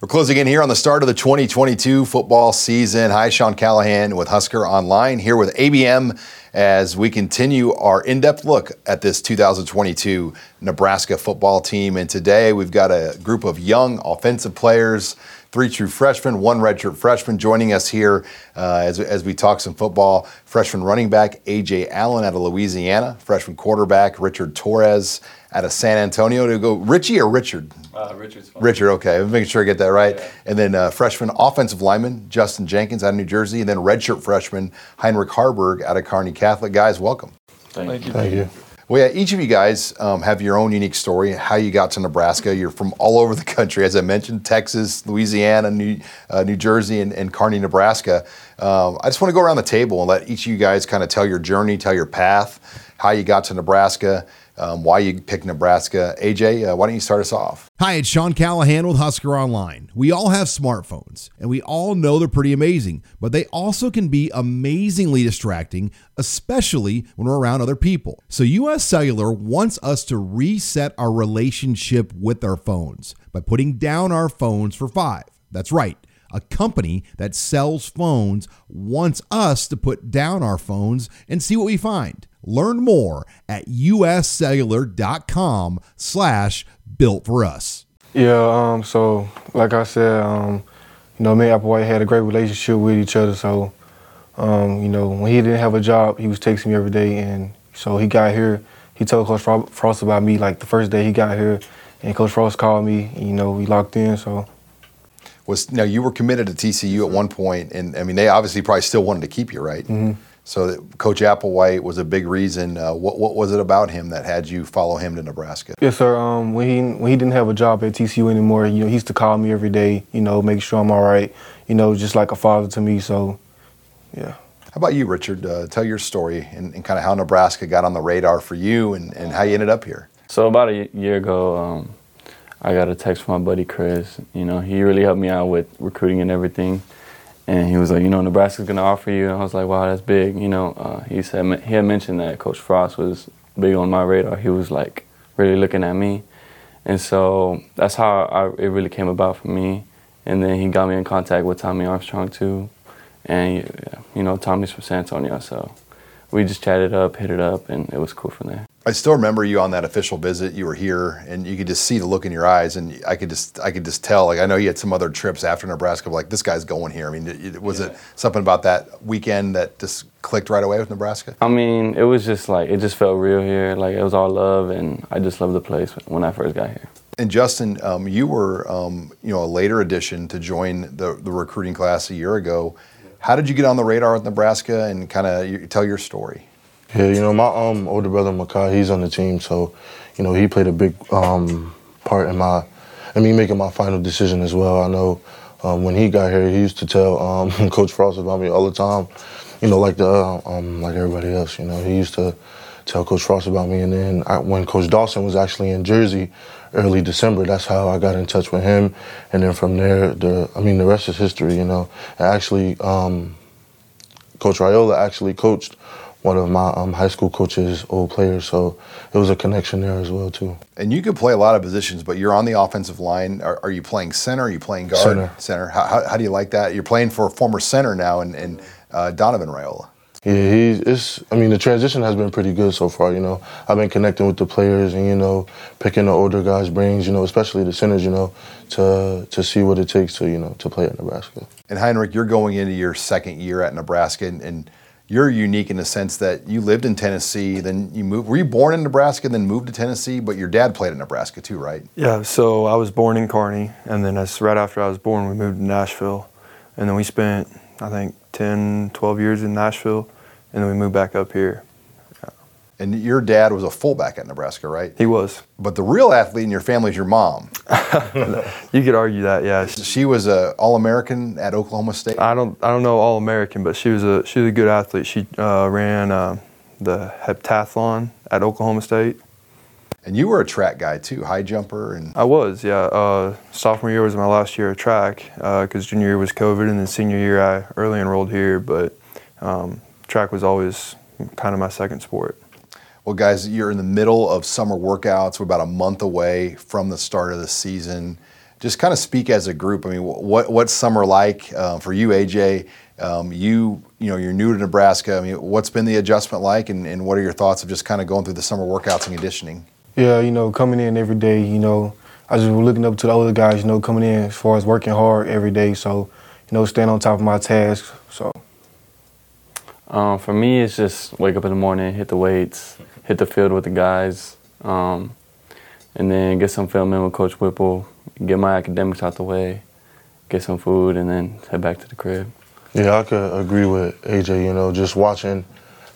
We're closing in here on the start of the 2022 football season. Hi, Sean Callahan with Husker Online here with ABM as we continue our in depth look at this 2022 Nebraska football team. And today we've got a group of young offensive players, three true freshmen, one redshirt freshman joining us here uh, as, as we talk some football. Freshman running back A.J. Allen out of Louisiana, freshman quarterback Richard Torres out of San Antonio. To go Richie or Richard? Uh, Richard's fine. Richard, okay. I'm making sure I get that right. Yeah. And then uh, freshman offensive lineman Justin Jenkins out of New Jersey, and then redshirt freshman Heinrich Haarberg out of Kearney Catholic. Guys, welcome. Thank, you. Thank you. Well, yeah, each of you guys um, have your own unique story, how you got to Nebraska. You're from all over the country, as I mentioned Texas, Louisiana, New, uh, New Jersey, and, and Kearney, Nebraska. Um, I just want to go around the table and let each of you guys kind of tell your journey, tell your path, how you got to Nebraska, um, why you picked Nebraska. AJ, uh, why don't you start us off? Hi, it's Sean Callahan with Husker Online. We all have smartphones, and we all know they're pretty amazing, but they also can be amazingly distracting, especially when we're around other people. So, US Cellular wants us to reset our relationship with our phones by putting down our phones for five. That's right. A company that sells phones wants us to put down our phones and see what we find. Learn more at uscellular.com slash built for us. Yeah, um, so like I said, um, you know, me and Applewhite had a great relationship with each other. So, um, you know, when he didn't have a job, he was texting me every day. And so he got here, he told Coach Frost about me like the first day he got here. And Coach Frost called me, and, you know, we locked in. So, Was now you were committed to TCU at one point, and I mean they obviously probably still wanted to keep you, right? Mm-hmm. So that Coach Applewhite was a big reason. Uh, what what was it about him that had you follow him to Nebraska? yes, sir. Um, when he when he didn't have a job at TCU anymore, you know, he used to call me every day, you know, make sure I'm all right, you know, just like a father to me. So, yeah. How about you, Richard? Uh, tell your story and, and kind of how Nebraska got on the radar for you and, and how you ended up here. So about a year ago, um, I got a text from my buddy Chris. You know, he really helped me out with recruiting and everything. And he was like, you know, Nebraska's gonna offer you. And I was like, wow, that's big. You know, uh, he said he had mentioned that Coach Frost was big on my radar. He was like really looking at me, and so that's how I, it really came about for me. And then he got me in contact with Tommy Armstrong too, and you know, Tommy's from San Antonio, so we just chatted up, hit it up, and it was cool from there. I still remember you on that official visit. You were here, and you could just see the look in your eyes, and I could just I could just tell. Like I know you had some other trips after Nebraska, but like this guy's going here. I mean, it, it- was it something about that weekend that just clicked right away with Nebraska? I mean, it was just like it just felt real here. Like it was all love, and I just loved the place when I first got here. And Justin, um, you were um, you know a later addition to join the the recruiting class a year ago. How did you get on the radar with Nebraska, and kind of tell your story? Yeah, you know, my um, older brother Makai, he's on the team, so you know he played a big um, part in my, in me making my final decision as well. I know um, when he got here, he used to tell um, Coach Frost about me all the time, you know, like the um, like everybody else. You know, he used to tell Coach Frost about me, and then I, when Coach Dawson was actually in Jersey early December, that's how I got in touch with him, and then from there, the I mean, the rest is history. You know, I actually. Um, Coach Raiola actually coached one of my um, high school coaches' old players, so it was a connection there as well too. And you could play a lot of positions, but you're on the offensive line. Are, are you playing center? Are you playing guard? Center. Center. How, how, how do you like that? You're playing for a former center now, and, and uh, Donovan Raiola. Yeah, he's. It's. I mean, the transition has been pretty good so far. You know, I've been connecting with the players, and you know, picking the older guys' brains. You know, especially the centers. You know, to to see what it takes to you know to play at Nebraska. And Heinrich, you're going into your second year at Nebraska, and, and you're unique in the sense that you lived in Tennessee, then you moved. Were you born in Nebraska, then moved to Tennessee? But your dad played at Nebraska too, right? Yeah, so I was born in Kearney, and then as right after I was born, we moved to Nashville. And then we spent, I think, 10, 12 years in Nashville, and then we moved back up here. And your dad was a fullback at Nebraska, right? He was. But the real athlete in your family is your mom. you could argue that, yeah. She was a All-American at Oklahoma State. I don't, I don't know All American, but she was a, she was a good athlete. She uh, ran uh, the heptathlon at Oklahoma State. And you were a track guy too, high jumper, and I was, yeah. Uh, sophomore year was my last year of track because junior year was COVID, and then senior year I early enrolled here. But um, track was always kind of my second sport. Well, guys, you're in the middle of summer workouts. We're about a month away from the start of the season. Just kind of speak as a group. I mean, what what's summer like uh, for you, AJ? Um, you you know you're new to Nebraska. I mean, what's been the adjustment like, and, and what are your thoughts of just kind of going through the summer workouts and conditioning? Yeah, you know, coming in every day, you know, I just was looking up to the other guys, you know, coming in as far as working hard every day. So, you know, staying on top of my tasks. So. Um, for me, it's just wake up in the morning, hit the weights, hit the field with the guys, um, and then get some film in with Coach Whipple, get my academics out the way, get some food, and then head back to the crib. Yeah, I could agree with AJ. You know, just watching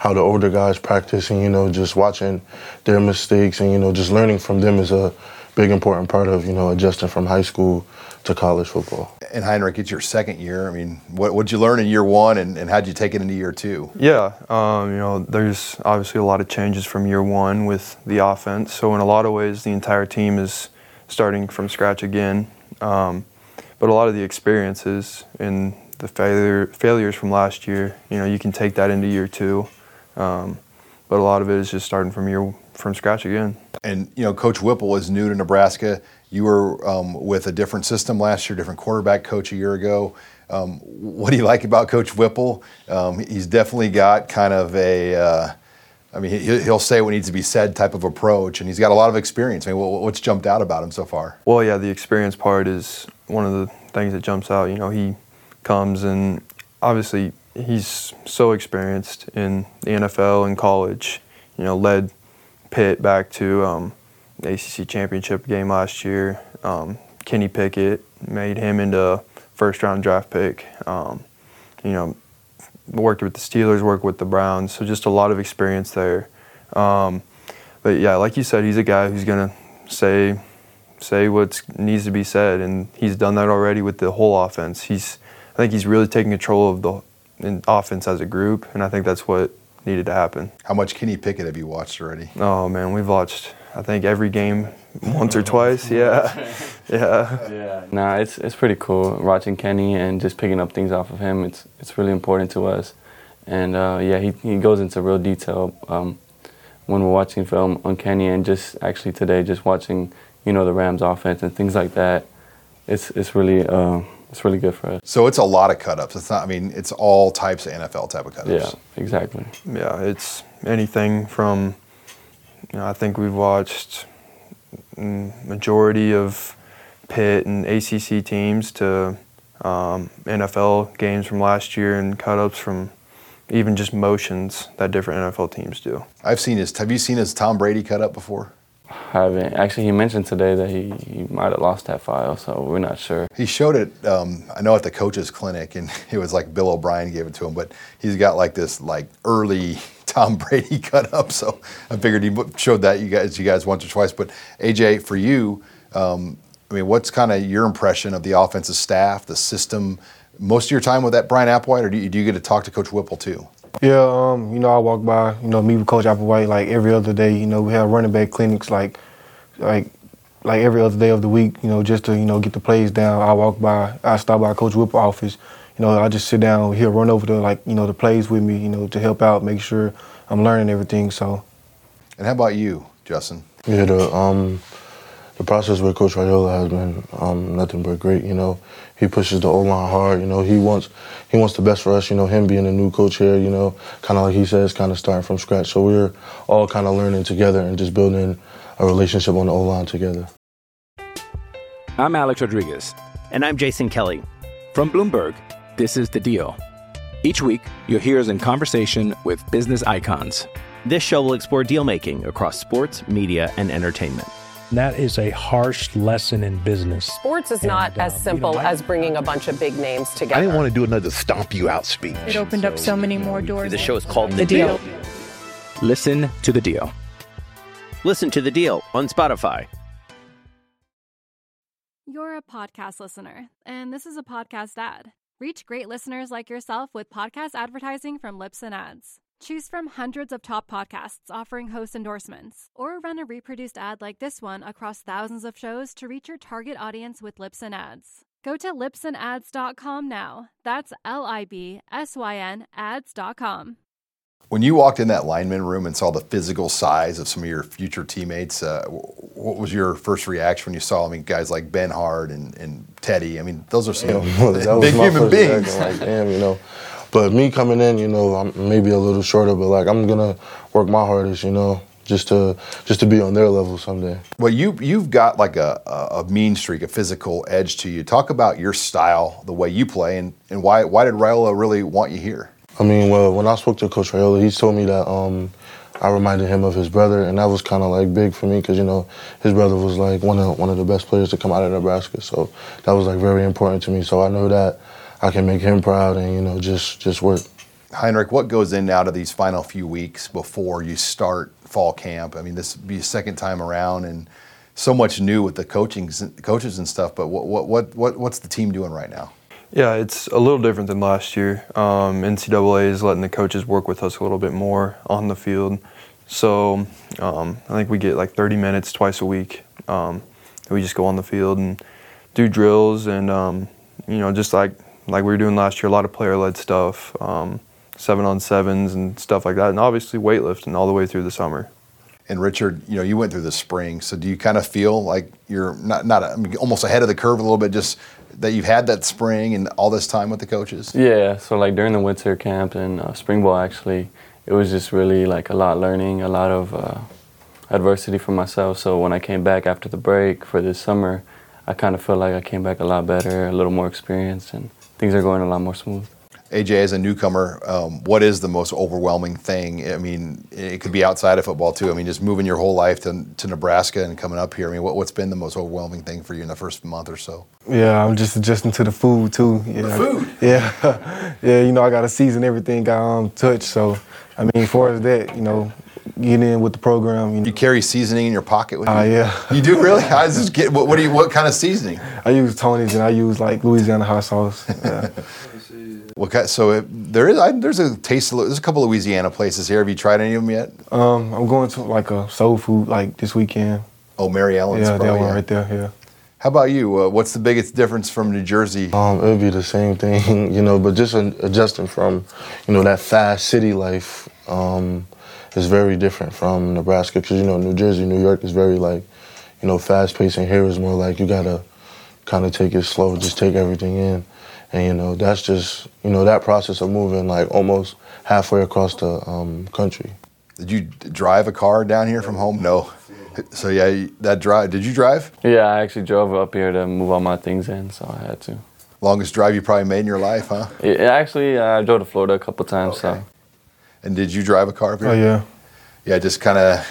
how the older guys practice, and you know, just watching their mistakes, and you know, just learning from them is a big important part of you know adjusting from high school to college football. And Heinrich, it's your second year. I mean, what did you learn in year one, and, and how'd you take it into year two? Yeah, um, you know, there's obviously a lot of changes from year one with the offense. So in a lot of ways, the entire team is starting from scratch again. Um, but a lot of the experiences and the failure, failures from last year, you know, you can take that into year two. Um, but a lot of it is just starting from year from scratch again. And you know, Coach Whipple is new to Nebraska. You were um, with a different system last year, different quarterback coach a year ago. Um, what do you like about Coach Whipple? Um, he's definitely got kind of a, uh, I mean, he'll say what needs to be said type of approach, and he's got a lot of experience. I mean, what's jumped out about him so far? Well, yeah, the experience part is one of the things that jumps out. You know, he comes and obviously he's so experienced in the NFL and college. You know, led Pitt back to um, ACC championship game last year. Um, Kenny Pickett made him into first round draft pick. Um, you know, worked with the Steelers, worked with the Browns, so just a lot of experience there. Um, but yeah, like you said, he's a guy who's gonna say say what needs to be said, and he's done that already with the whole offense. He's I think he's really taking control of the offense as a group, and I think that's what needed to happen. How much Kenny Pickett have you watched already? Oh man, we've watched I think every game once or twice. Yeah, yeah. Yeah. Nah, it's it's pretty cool watching Kenny and just picking up things off of him. It's it's really important to us, and uh, yeah, he he goes into real detail um, when we're watching film on Kenny, and just actually today, just watching you know the Rams offense and things like that. It's it's really. Uh, it's really good for us. So it's a lot of cut ups. It's not. I mean, it's all types of NFL type of cut ups. Yeah, exactly. Yeah, it's anything from. You know, I think we've watched majority of Pitt and ACC teams to um, NFL games from last year and cut ups from even just motions that different NFL teams do. I've seen his. Have you seen his Tom Brady cut up before? Actually, he mentioned today that he, he might have lost that file, so we're not sure. He showed it, um, I know, at the coach's clinic, and it was like Bill O'Brien gave it to him, but he's got like this like early Tom Brady cut up, so I figured he showed that you guys, you guys once or twice. But AJ, for you, um, I mean, what's kind of your impression of the offensive staff, the system? Most of your time with that Bryan Applewhite, or do you, do you get to talk to Coach Whipple too? Yeah, um, you know, I walk by, you know, me with Coach Applewhite like every other day. You know, we have running back clinics like, like, like every other day of the week. You know, just to you know get the plays down. I walk by, I stop by Coach Whipple office. You know, I just sit down. He'll run over to like you know the plays with me. You know, to help out, make sure I'm learning everything. So. And how about you, Justin? Yeah, the um, the process with Coach Raiola has been um, nothing but great. You know, he pushes the O line hard. You know, he wants he wants the best for us. You know, him being a new coach here. You know, kind of like he says, kind of starting from scratch. So we're all kind of learning together and just building a relationship on the O line together. I'm Alex Rodriguez, and I'm Jason Kelly from Bloomberg. This is the Deal. Each week, you'll hear us in conversation with business icons. This show will explore deal making across sports, media, and entertainment. That is a harsh lesson in business. Sports is not and, as simple you know, as bringing a bunch of big names together. I didn't want to do another stomp you out speech. It opened so, up so many more doors. The show is called The, the deal. deal. Listen to the deal. Listen to the deal on Spotify. You're a podcast listener, and this is a podcast ad. Reach great listeners like yourself with podcast advertising from Libsyn Ads. Choose from hundreds of top podcasts offering host endorsements, or run a reproduced ad like this one across thousands of shows to reach your target audience with Libsyn Ads. Go to libsynads.com now. That's L I B S Y N ads.com. When you walked in that lineman room and saw the physical size of some of your future teammates, uh, what was your first reaction when you saw? I mean, guys like Benhart and, and Teddy. I mean, those are some Yeah, well, big human beings. Like, damn, you know. But me coming in, you know, I'm maybe a little shorter, but like I'm gonna work my hardest, you know, just to just to be on their level someday. Well, you you've got like a, a, mean streak, a physical edge to you. Talk about your style, the way you play, and, and why why did Raiola really want you here? I mean, well, when I spoke to Coach Raiola, he told me that um, I reminded him of his brother, and that was kind of like big for me because you know his brother was like one of one of the best players to come out of Nebraska, so that was like very important to me. So I know that I can make him proud, and you know just just work. Heinrich, what goes in and out of these final few weeks before you start fall camp? I mean, this will be a second time around, and so much new with the coaching coaches and stuff. But what what what, what what's the team doing right now? Yeah, it's a little different than last year. Um, NCAA is letting the coaches work with us a little bit more on the field. So um, I think we get like 30 minutes twice a week. Um, we just go on the field and do drills and um, you know just like like we were doing last year, a lot of player-led stuff, um, seven on sevens and stuff like that, and obviously weightlifting all the way through the summer. And Richard, you know, you went through the spring, so do you kind of feel like you're not not I mean, almost ahead of the curve a little bit, just that you've had that spring and all this time with the coaches? Yeah, so like during the winter camp and uh, spring ball, actually, it was just really like a lot learning, a lot of uh, adversity for myself. So when I came back after the break for this summer, I kind of felt like I came back a lot better, a little more experienced, and things are going a lot more smooth. AJ, as a newcomer, um, what is the most overwhelming thing? I mean, it could be outside of football too. I mean, just moving your whole life to, to Nebraska and coming up here. I mean, what, what's been the most overwhelming thing for you in the first month or so? Yeah, I'm just adjusting to the food too. Yeah, The food? Yeah, yeah. You know, I got to season everything I um, touch. So, I mean, as far as that, you know, get in with the program. You, know. You carry seasoning in your pocket with you? Ah, yeah. You do really? I just get. What, what do you? What kind of seasoning? I use Tony's and I use like Louisiana hot sauce. Yeah. What kind, so it, there is. I, there's a taste. of- There's a couple Louisiana places here. Have you tried any of them yet? um, I'm going to like a soul food like this weekend. Oh, Mary Ellen's. Yeah, that probably, one yeah. right there. Yeah. How about you? Uh, what's the biggest difference from New Jersey? Um, it'll be the same thing, you know, but just uh, adjusting from, you know, that fast city life um, is very different from Nebraska because, you know, New Jersey, New York is very like, you know, fast paced, and here is more like you gotta kind of take it slow, just take everything in. And, you know, that's just, you know, that process of moving like almost halfway across the um, country. Did you drive a car down here from home? No. So yeah, that drive. Did you drive? Yeah, I actually drove up here to move all my things in, so I had to. Longest drive you probably made in your life, huh? Yeah, actually, I drove to Florida a couple times, so. And did you drive a car here? Oh yeah. Yeah, just kind of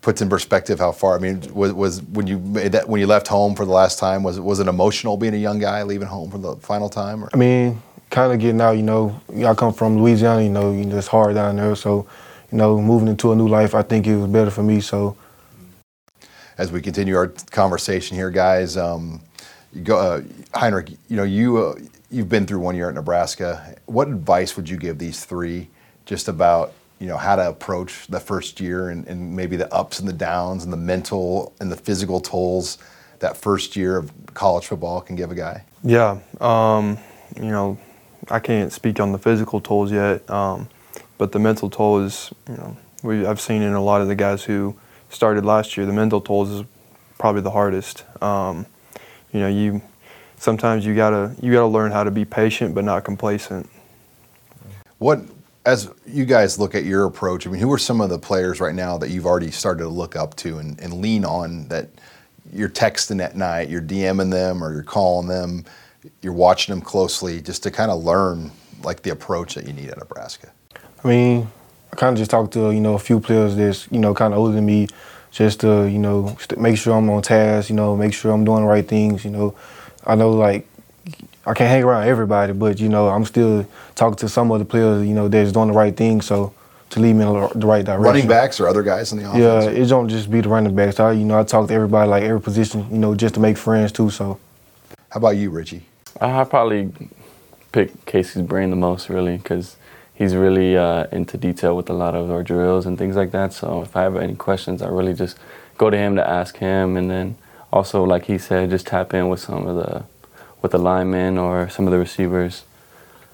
puts in perspective how far. I mean, was, was when you made that when you left home for the last time was it was it emotional being a young guy leaving home for the final time? Or? I mean, kind of getting out. You know, I come from Louisiana. You know, you know, it's hard down there. So, you know, moving into a new life, I think it was better for me. So. As we continue our conversation here, guys, um, you go, uh, Heinrich. You know, you uh, you've been through one year at Nebraska. What advice would you give these three just about you know how to approach the first year and, and maybe the ups and the downs and the mental and the physical tolls that first year of college football can give a guy? Yeah, um, you know, I can't speak on the physical tolls yet, um, but the mental toll is, you know, we, I've seen in a lot of the guys who started last year, the mental tolls is probably the hardest. Um, you know, you sometimes you gotta you gotta learn how to be patient but not complacent. What, as you guys look at your approach, I mean, who are some of the players right now that you've already started to look up to and, and lean on that you're texting at night, you're DMing them or you're calling them, you're watching them closely just to kind of learn like the approach that you need at Nebraska? I mean, I kind of just talked to you know a few players that's you know kind of older than me, just to you know make sure I'm on task. You know, make sure I'm doing the right things. You know, I know like I can't hang around everybody, but you know I'm still talking to some of the players. You know, that's doing the right thing. So to lead me in the right direction. Running backs or other guys in the offense? Yeah, it don't just be the running backs. I, you know, I talk to everybody, like every position, you know, just to make friends too. So, how about you, Richie? I probably pick Casey's brain the most, really, because he's really uh, into detail with a lot of our drills and things like that. So if I have any questions, I really just go to him to ask him, and then also, like he said, just tap in with some of the with the linemen or some of the receivers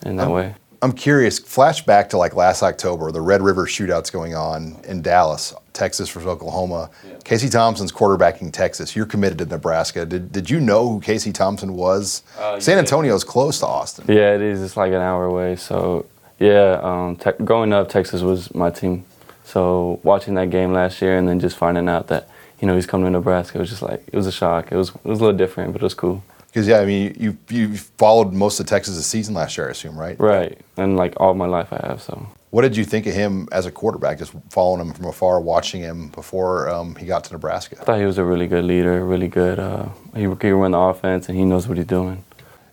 in that I'm, way. I'm curious. Flashback to like last October, the Red River shootouts going on in Dallas, Texas versus Oklahoma. Yeah. Casey Thompson's quarterbacking Texas. You're committed to Nebraska. Did, did you know who Casey Thompson was? Uh, San Antonio is close to Austin. Yeah, it is. It's like an hour away. So yeah, um, te- growing up, Texas was my team. So watching that game last year and then just finding out that you know he's coming to Nebraska, it was just like it was a shock. It was it was a little different, but it was cool. Because yeah, I mean, you you followed most of Texas' season last year, I assume, right? Right, and like all my life I have. So. What did you think of him as a quarterback? Just following him from afar, watching him before um, he got to Nebraska. I thought he was a really good leader, really good. Uh, he, he can run the offense, and he knows what he's doing.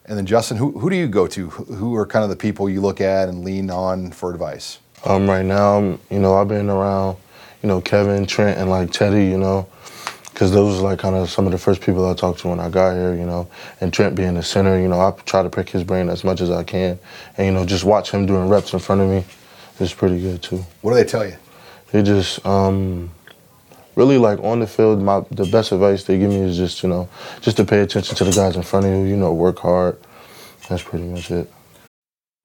And then Justin, who who do you go to? Who are kind of the people you look at and lean on for advice? Um, right now, you know, I've been around, you know, Kevin, Trent, and like Teddy, you know because those are like kind of some of the first people I talked to when I got here, you know. And Trent being the center, you know, I try to pick his brain as much as I can, and you know, just watch him doing reps in front of me is pretty good too. What do they tell you? They just um, really like on the field. My the best advice they give me is just you know just to pay attention to the guys in front of you. You know, work hard. That's pretty much it.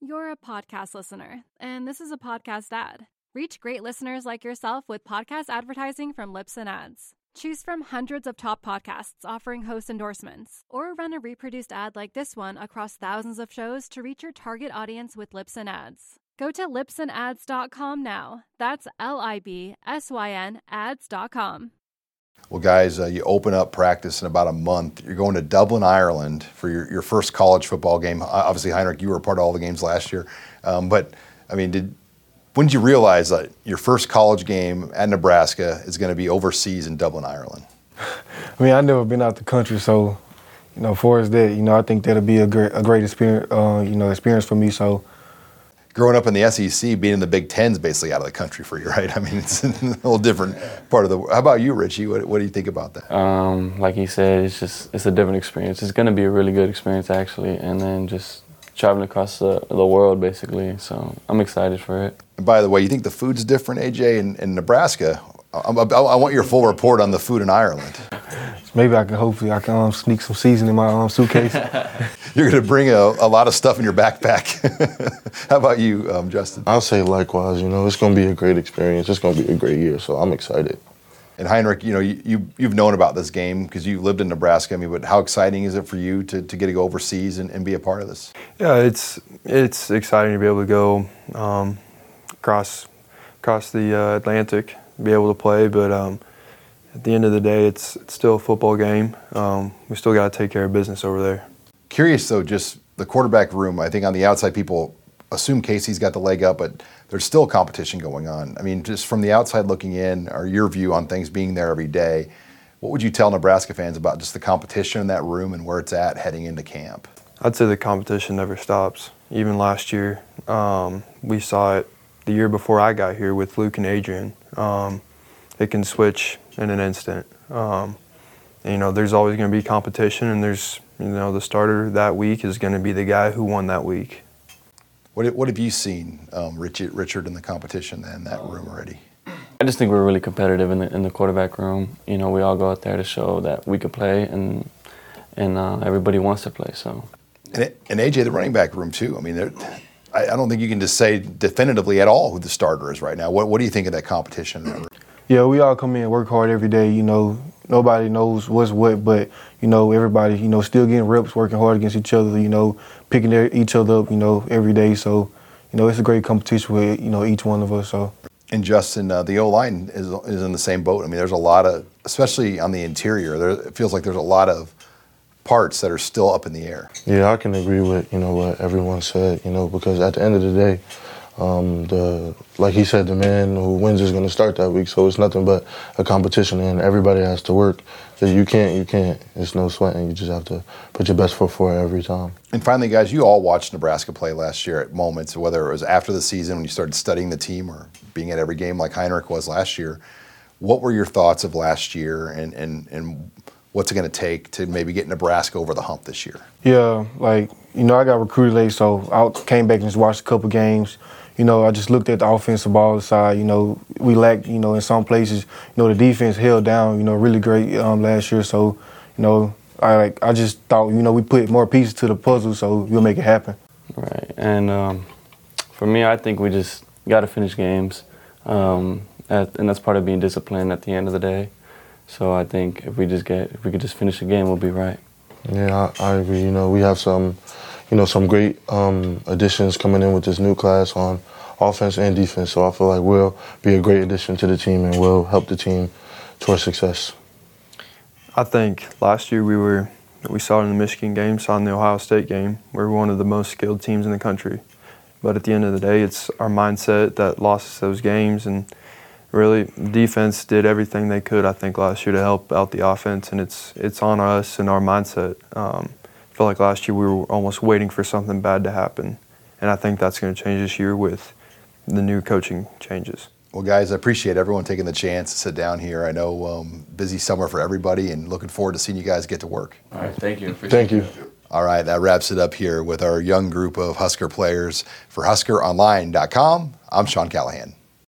You're a podcast listener, and this is a podcast ad. Reach great listeners like yourself with podcast advertising from Libsyn Ads. Choose from hundreds of top podcasts offering host endorsements, or run a reproduced ad like this one across thousands of shows to reach your target audience with Libsyn Ads. Go to libsynads.com now. That's L I B S Y N ads.com. Well, guys, uh, you open up practice in about a month. You're going to Dublin, Ireland for your, your first college football game. Obviously, Heinrich, you were part of all the games last year. Um, but, I mean, did when did you realize that your first college game at Nebraska is going to be overseas in Dublin, Ireland? I mean, I've never been out the country, so you know, for us that, you know, I think that'll be a great, a great experience, uh, you know, experience for me. So, growing up in the SEC, being in the Big Ten is basically out of the country for you, right? I mean, it's a little different part of the. World. How about you, Richie? What, what do you think about that? Um, like he said, it's just it's a different experience. It's going to be a really good experience, actually, and then just traveling across the, the world basically. So I'm excited for it. And by the way, you think the food's different, AJ, in, in Nebraska? I, I, I, want your full report on the food in Ireland. Maybe I can hopefully I can um, sneak some seasoning in my um, suitcase. You're going to bring a, a, lot of stuff in your backpack. How about you, um, Justin? I'll say likewise. You know, it's going to be a great experience. It's going to be a great year, so I'm excited. And Heinrich, you know, you, you you've known about this game because you lived in Nebraska. I mean, but how exciting is it for you to, to get to go overseas and, and be a part of this? Yeah, it's it's exciting to be able to go um, across across the uh, Atlantic, be able to play. But um, at the end of the day, it's, it's still a football game. Um, we still got to take care of business over there. Curious though, just the quarterback room. I think on the outside, people assume Casey's got the leg up, but there's still competition going on. I mean, just from the outside looking in, or your view on things being there every day, what would you tell Nebraska fans about just the competition in that room and where it's at heading into camp? I'd say the competition never stops. Even last year, um, we saw it the year before I got here with Luke and Adrian. Um, it can switch in an instant. Um, and, you know, there's always going to be competition, and there's, you know, the starter that week is going to be the guy who won that week. What, what have you seen, um, Richard, Richard, in the competition in that room already? I just think we're really competitive in the in the quarterback room. You know, we all go out there to show that we can play, and and uh, everybody wants to play. So. And, it, and AJ, the running back room too. I mean, I, I, don't think you can just say definitively at all who the starter is right now. What What do you think of that competition? Yeah, we all come in work hard every day. You know, nobody knows what's what, but you know, everybody, you know, still getting reps, working hard against each other. You know, picking their, each other up, you know, every day. So, you know, it's a great competition with you know each one of us. So. And Justin, uh, the O line is is in the same boat. I mean, there's a lot of, especially on the interior. There, it feels like there's a lot of parts that are still up in the air. Yeah, I can agree with you know what everyone said. You know, because at the end of the day, um, the like he said, the man who wins is going to start that week. So it's nothing but a competition, and everybody has to work. If you can't, you can't. It's no sweating. You just have to put your best foot forward every time. And finally, guys, you all watched Nebraska play last year at moments, whether it was after the season when you started studying the team or being at every game like Heinrich was last year. What were your thoughts of last year, and and and what's it going to take to maybe get Nebraska over the hump this year? Yeah, like you know, I got recruited late, so I came back and just watched a couple games you know, I just looked at the offensive ball side. You know, we lacked, you know, in some places, you know, the defense held down, you know, really great um, last year. So, you know, I like I just thought, you know, we put more pieces to the puzzle, so we'll make it happen. Right, and um, for me, I think we just got to finish games, um, at, and that's part of being disciplined at the end of the day. So I think if we just get, if we could just finish the game, we'll be right. Yeah, I, I agree. You know, we have some you know, some great um, additions coming in with this new class on offense and defense. So I feel like we'll be a great addition to the team and will help the team towards success. I think last year we were we saw it in the Michigan game, saw it in the Ohio State game. We we're one of the most skilled teams in the country. But at the end of the day, it's our mindset that lost us those games. And really, defense did everything they could, I think, last year to help out the offense. And it's it's on us and our mindset. Um, I feel like last year we were almost waiting for something bad to happen. And I think that's going to change this year with the new coaching changes. Well, guys, I appreciate everyone taking the chance to sit down here. I know um, busy summer for everybody, and looking forward to seeing you guys get to work. All right, thank you. Appreciate thank you. All right, that wraps it up here with our young group of Husker players. For HuskerOnline.com, I'm Sean Callahan.